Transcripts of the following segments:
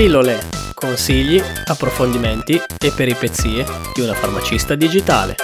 Pillole, consigli, approfondimenti e peripezie di una farmacista digitale.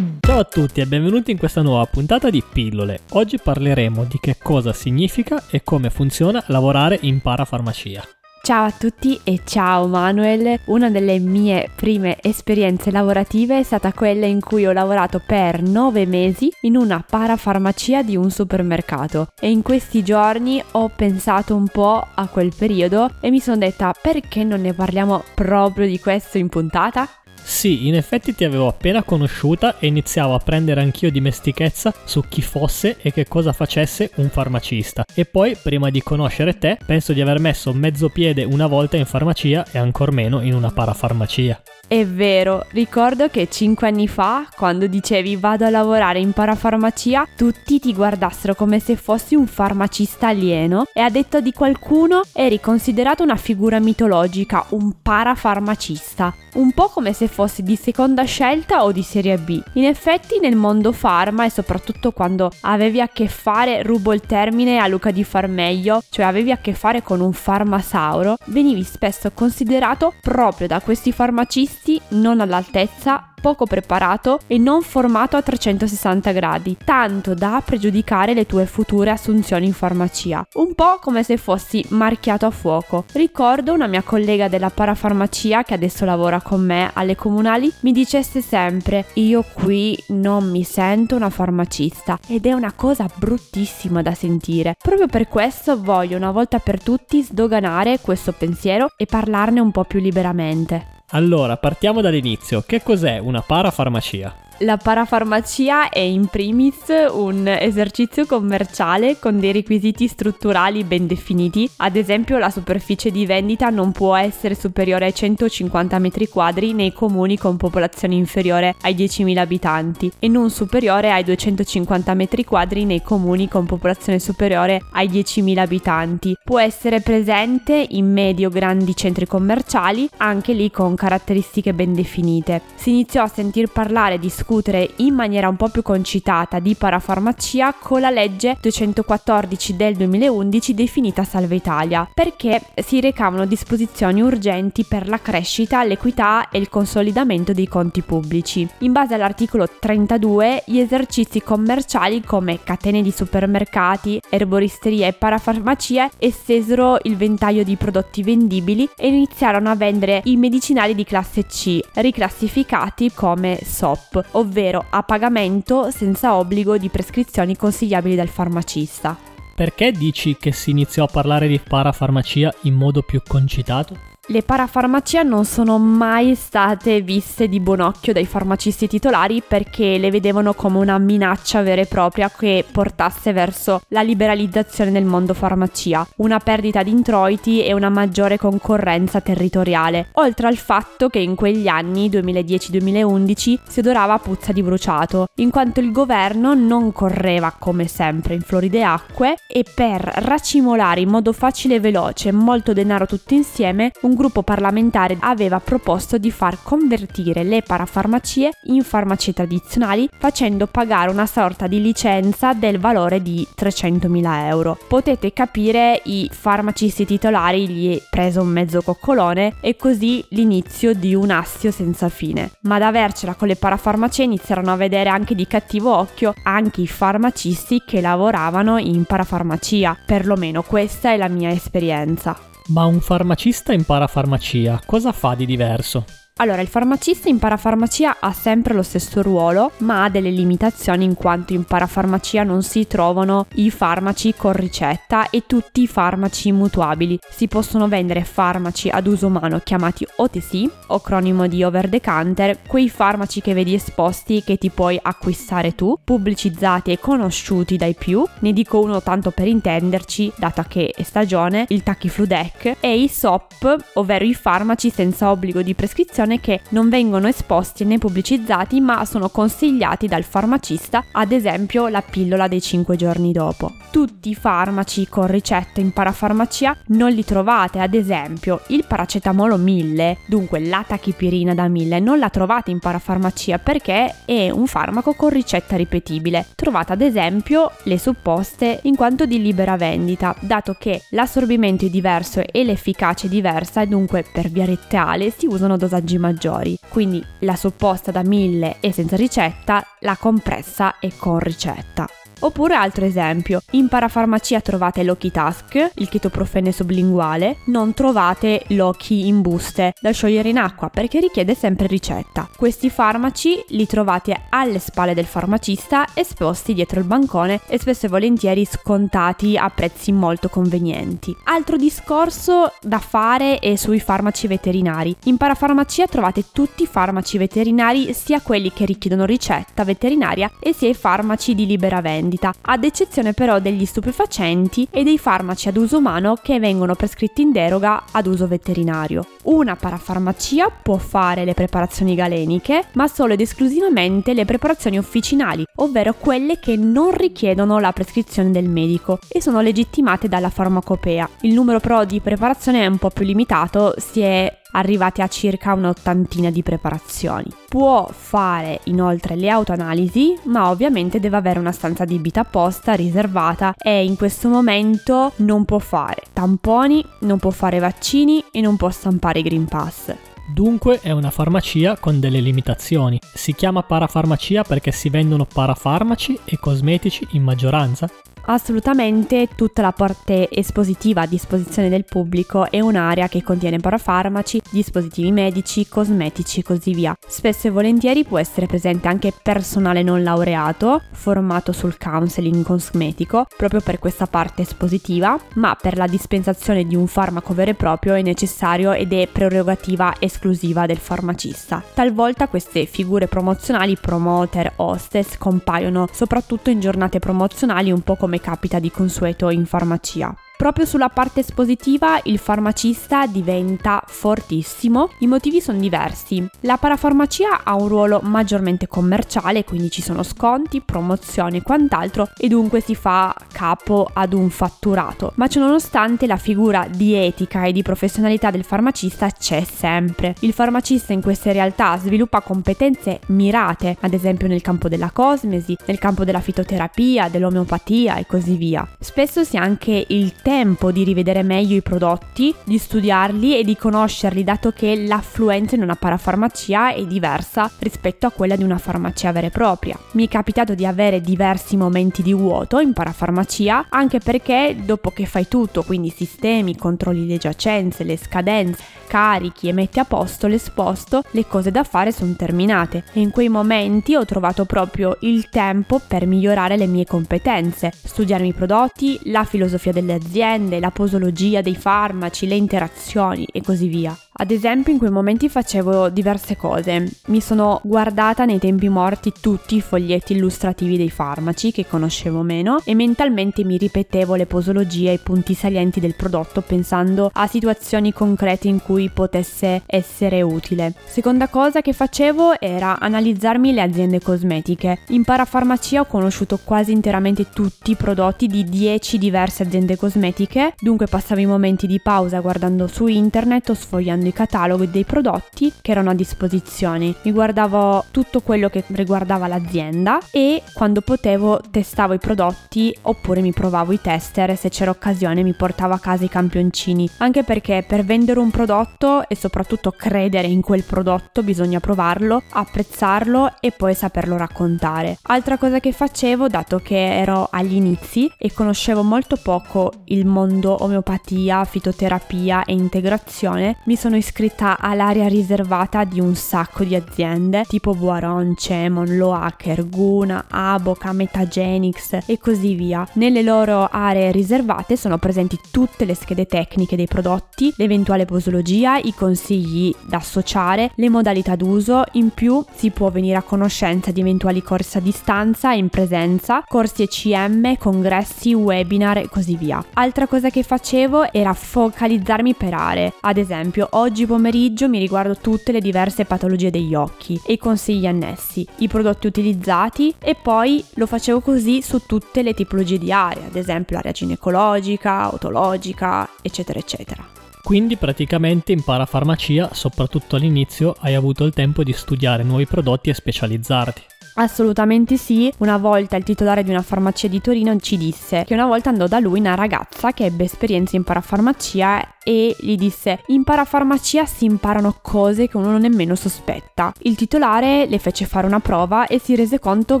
Ciao a tutti e benvenuti in questa nuova puntata di Pillole. Oggi parleremo di che cosa significa e come funziona lavorare in parafarmacia. Ciao a tutti e ciao Manuel. Una delle mie prime esperienze lavorative è stata quella in cui ho lavorato per nove mesi in una parafarmacia di un supermercato e in questi giorni ho pensato un po' a quel periodo e mi sono detta perché non ne parliamo proprio di questo in puntata? Sì, in effetti ti avevo appena conosciuta e iniziavo a prendere anch'io dimestichezza su chi fosse e che cosa facesse un farmacista. E poi, prima di conoscere te, penso di aver messo mezzo piede una volta in farmacia e ancor meno in una parafarmacia. È vero, ricordo che cinque anni fa, quando dicevi vado a lavorare in parafarmacia, tutti ti guardassero come se fossi un farmacista alieno e a detto di qualcuno eri considerato una figura mitologica, un parafarmacista, un po' come se fossi di seconda scelta o di serie B. In effetti nel mondo farma e soprattutto quando avevi a che fare, rubo il termine a Luca di Farmeglio, cioè avevi a che fare con un farmasauro, venivi spesso considerato proprio da questi farmacisti non all'altezza poco preparato e non formato a 360 gradi, tanto da pregiudicare le tue future assunzioni in farmacia. Un po' come se fossi marchiato a fuoco. Ricordo una mia collega della parafarmacia che adesso lavora con me alle comunali mi dicesse sempre io qui non mi sento una farmacista ed è una cosa bruttissima da sentire. Proprio per questo voglio una volta per tutti sdoganare questo pensiero e parlarne un po' più liberamente. Allora, partiamo dall'inizio. Che cos'è una parafarmacia? La parafarmacia è in primis un esercizio commerciale con dei requisiti strutturali ben definiti, ad esempio la superficie di vendita non può essere superiore ai 150 m2 nei comuni con popolazione inferiore ai 10.000 abitanti e non superiore ai 250 m2 nei comuni con popolazione superiore ai 10.000 abitanti. Può essere presente in medio-grandi centri commerciali, anche lì con caratteristiche ben definite. Si iniziò a sentir parlare di discutere in maniera un po' più concitata di parafarmacia con la legge 214 del 2011 definita Salve Italia, perché si recavano disposizioni urgenti per la crescita, l'equità e il consolidamento dei conti pubblici. In base all'articolo 32, gli esercizi commerciali come catene di supermercati, erboristerie e parafarmacie estesero il ventaglio di prodotti vendibili e iniziarono a vendere i medicinali di classe C, riclassificati come SOP, ovvero a pagamento senza obbligo di prescrizioni consigliabili dal farmacista. Perché dici che si iniziò a parlare di parafarmacia in modo più concitato? Le parafarmacie non sono mai state viste di buon occhio dai farmacisti titolari perché le vedevano come una minaccia vera e propria che portasse verso la liberalizzazione del mondo farmacia, una perdita di introiti e una maggiore concorrenza territoriale, oltre al fatto che in quegli anni 2010-2011 si odorava puzza di bruciato, in quanto il governo non correva come sempre in floride acque e per racimolare in modo facile e veloce molto denaro tutto insieme un gruppo parlamentare aveva proposto di far convertire le parafarmacie in farmacie tradizionali facendo pagare una sorta di licenza del valore di 300.000 euro. Potete capire i farmacisti titolari gli è preso un mezzo coccolone e così l'inizio di un astio senza fine. Ma ad avercela con le parafarmacie iniziarono a vedere anche di cattivo occhio anche i farmacisti che lavoravano in parafarmacia, perlomeno questa è la mia esperienza. Ma un farmacista in parafarmacia cosa fa di diverso? Allora, il farmacista in parafarmacia ha sempre lo stesso ruolo, ma ha delle limitazioni in quanto in parafarmacia non si trovano i farmaci con ricetta e tutti i farmaci mutuabili. Si possono vendere farmaci ad uso umano chiamati OTC, acronimo di over the counter, quei farmaci che vedi esposti che ti puoi acquistare tu, pubblicizzati e conosciuti dai più. Ne dico uno tanto per intenderci, data che è stagione, il Tachiflu Deck e i SOP, ovvero i farmaci senza obbligo di prescrizione preparazione che non vengono esposti né pubblicizzati ma sono consigliati dal farmacista, ad esempio la pillola dei 5 giorni dopo. Tutti i farmaci con ricetta in parafarmacia non li trovate, ad esempio il paracetamolo 1000, dunque la tachipirina da 1000, non la trovate in parafarmacia perché è un farmaco con ricetta ripetibile. Trovate ad esempio le supposte in quanto di libera vendita, dato che l'assorbimento è diverso e l'efficacia è diversa e dunque per via rettale si usano dosaggi maggiori. Quindi la supposta da 1000 è senza ricetta, la compressa è con ricetta. Oppure altro esempio, in parafarmacia trovate l'Oki Task, il chetoprofene sublinguale, non trovate l'Oki in buste da sciogliere in acqua perché richiede sempre ricetta. Questi farmaci li trovate alle spalle del farmacista esposti dietro il bancone e spesso e volentieri scontati a prezzi molto convenienti. Altro discorso da fare è sui farmaci veterinari. In parafarmacia trovate tutti i farmaci veterinari, sia quelli che richiedono ricetta veterinaria e sia i farmaci di libera vendita vendita, ad eccezione però degli stupefacenti e dei farmaci ad uso umano che vengono prescritti in deroga ad uso veterinario. Una parafarmacia può fare le preparazioni galeniche, ma solo ed esclusivamente le preparazioni officinali, ovvero quelle che non richiedono la prescrizione del medico e sono legittimate dalla farmacopea. Il numero però di preparazioni è un po' più limitato, si è arrivati a circa un'ottantina di preparazioni. Può fare inoltre le autoanalisi, ma ovviamente deve avere una stanza di bita apposta riservata e in questo momento non può fare tamponi, non può fare vaccini e non può stampare i Green Pass. Dunque è una farmacia con delle limitazioni. Si chiama parafarmacia perché si vendono parafarmaci e cosmetici in maggioranza? Assolutamente tutta la parte espositiva a disposizione del pubblico è un'area che contiene parafarmaci, dispositivi medici, cosmetici e così via. Spesso e volentieri può essere presente anche personale non laureato, formato sul counseling cosmetico, proprio per questa parte espositiva, ma per la dispensazione di un farmaco vero e proprio è necessario ed è prerogativa esclusiva del farmacista. Talvolta queste figure promozionali, promoter, hostess, compaiono soprattutto in giornate promozionali un po' come come capita di consueto in farmacia. Proprio sulla parte espositiva il farmacista diventa fortissimo, i motivi sono diversi. La parafarmacia ha un ruolo maggiormente commerciale, quindi ci sono sconti, promozioni e quant'altro e dunque si fa capo ad un fatturato. Ma ciononostante la figura di etica e di professionalità del farmacista c'è sempre. Il farmacista in queste realtà sviluppa competenze mirate, ad esempio nel campo della cosmesi, nel campo della fitoterapia, dell'omeopatia e così via. Spesso si ha anche il tempo tempo di rivedere meglio i prodotti, di studiarli e di conoscerli, dato che l'affluenza in una parafarmacia è diversa rispetto a quella di una farmacia vera e propria. Mi è capitato di avere diversi momenti di vuoto in parafarmacia, anche perché dopo che fai tutto, quindi sistemi, controlli le giacenze, le scadenze, carichi e metti a posto l'esposto, le cose da fare sono terminate e in quei momenti ho trovato proprio il tempo per migliorare le mie competenze, studiarmi i prodotti, la filosofia delle aziende, aziende, la posologia dei farmaci, le interazioni e così via. Ad esempio in quei momenti facevo diverse cose. Mi sono guardata nei tempi morti tutti i foglietti illustrativi dei farmaci che conoscevo meno e mentalmente mi ripetevo le posologie e i punti salienti del prodotto pensando a situazioni concrete in cui potesse essere utile. Seconda cosa che facevo era analizzarmi le aziende cosmetiche. In parafarmacia ho conosciuto quasi interamente tutti i prodotti di 10 diverse aziende cosmetiche, dunque passavo i momenti di pausa guardando su internet o sfogliando guardando i cataloghi dei prodotti che erano a disposizione. Mi guardavo tutto quello che riguardava l'azienda e quando potevo testavo i prodotti oppure mi provavo i tester se c'era occasione mi portavo a casa i campioncini. Anche perché per vendere un prodotto e soprattutto credere in quel prodotto bisogna provarlo, apprezzarlo e poi saperlo raccontare. Altra cosa che facevo, dato che ero agli inizi e conoscevo molto poco il mondo omeopatia, fitoterapia e integrazione, mi sono sono iscritta all'area riservata di un sacco di aziende tipo Boaron, Cemon, Loacker, Guna, Aboca, Metagenix e così via. Nelle loro aree riservate sono presenti tutte le schede tecniche dei prodotti, l'eventuale posologia, i consigli da associare, le modalità d'uso, in più si può venire a conoscenza di eventuali corsi a distanza e in presenza, corsi ECM, congressi, webinar e così via. Altra cosa che facevo era focalizzarmi per aree, ad esempio ho oggi pomeriggio mi riguardo tutte le diverse patologie degli occhi e i consigli annessi, i prodotti utilizzati e poi lo facevo così su tutte le tipologie di area, ad esempio l'area ginecologica, otologica, eccetera, eccetera. Quindi praticamente in parafarmacia, soprattutto all'inizio, hai avuto il tempo di studiare nuovi prodotti e specializzarti. Assolutamente sì, una volta il titolare di una farmacia di Torino ci disse che una volta andò da lui una ragazza che ebbe esperienza in parafarmacia e gli disse in parafarmacia si imparano cose che uno nemmeno sospetta. Il titolare le fece fare una prova e si rese conto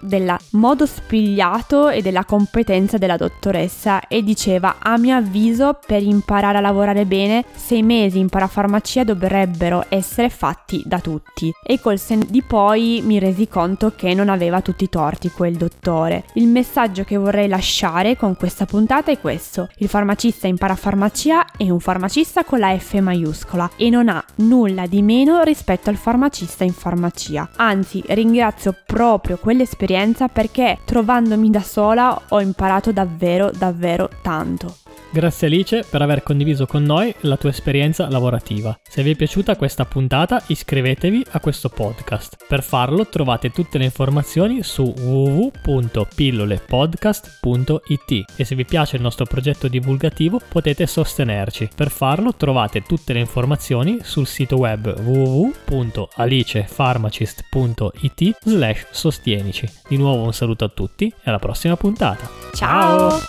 del modo spigliato e della competenza della dottoressa e diceva a mio avviso per imparare a lavorare bene sei mesi in parafarmacia dovrebbero essere fatti da tutti e col sen di poi mi resi conto che non aveva tutti i torti quel dottore. Il messaggio che vorrei lasciare con questa puntata è questo. Il farmacista in parafarmacia è un farmacista con la F maiuscola e non ha nulla di meno rispetto al farmacista in farmacia. Anzi, ringrazio proprio quell'esperienza perché trovandomi da sola ho imparato davvero davvero tanto. Grazie Alice per aver condiviso con noi la tua esperienza lavorativa. Se vi è piaciuta questa puntata iscrivetevi a questo podcast. Per farlo trovate tutte le informazioni su www.pillolepodcast.it e se vi piace il nostro progetto divulgativo potete sostenerci. Per farlo trovate tutte le informazioni sul sito web www.alicefarmacist.it slash sostienici. Di nuovo un saluto a tutti e alla prossima puntata. Ciao.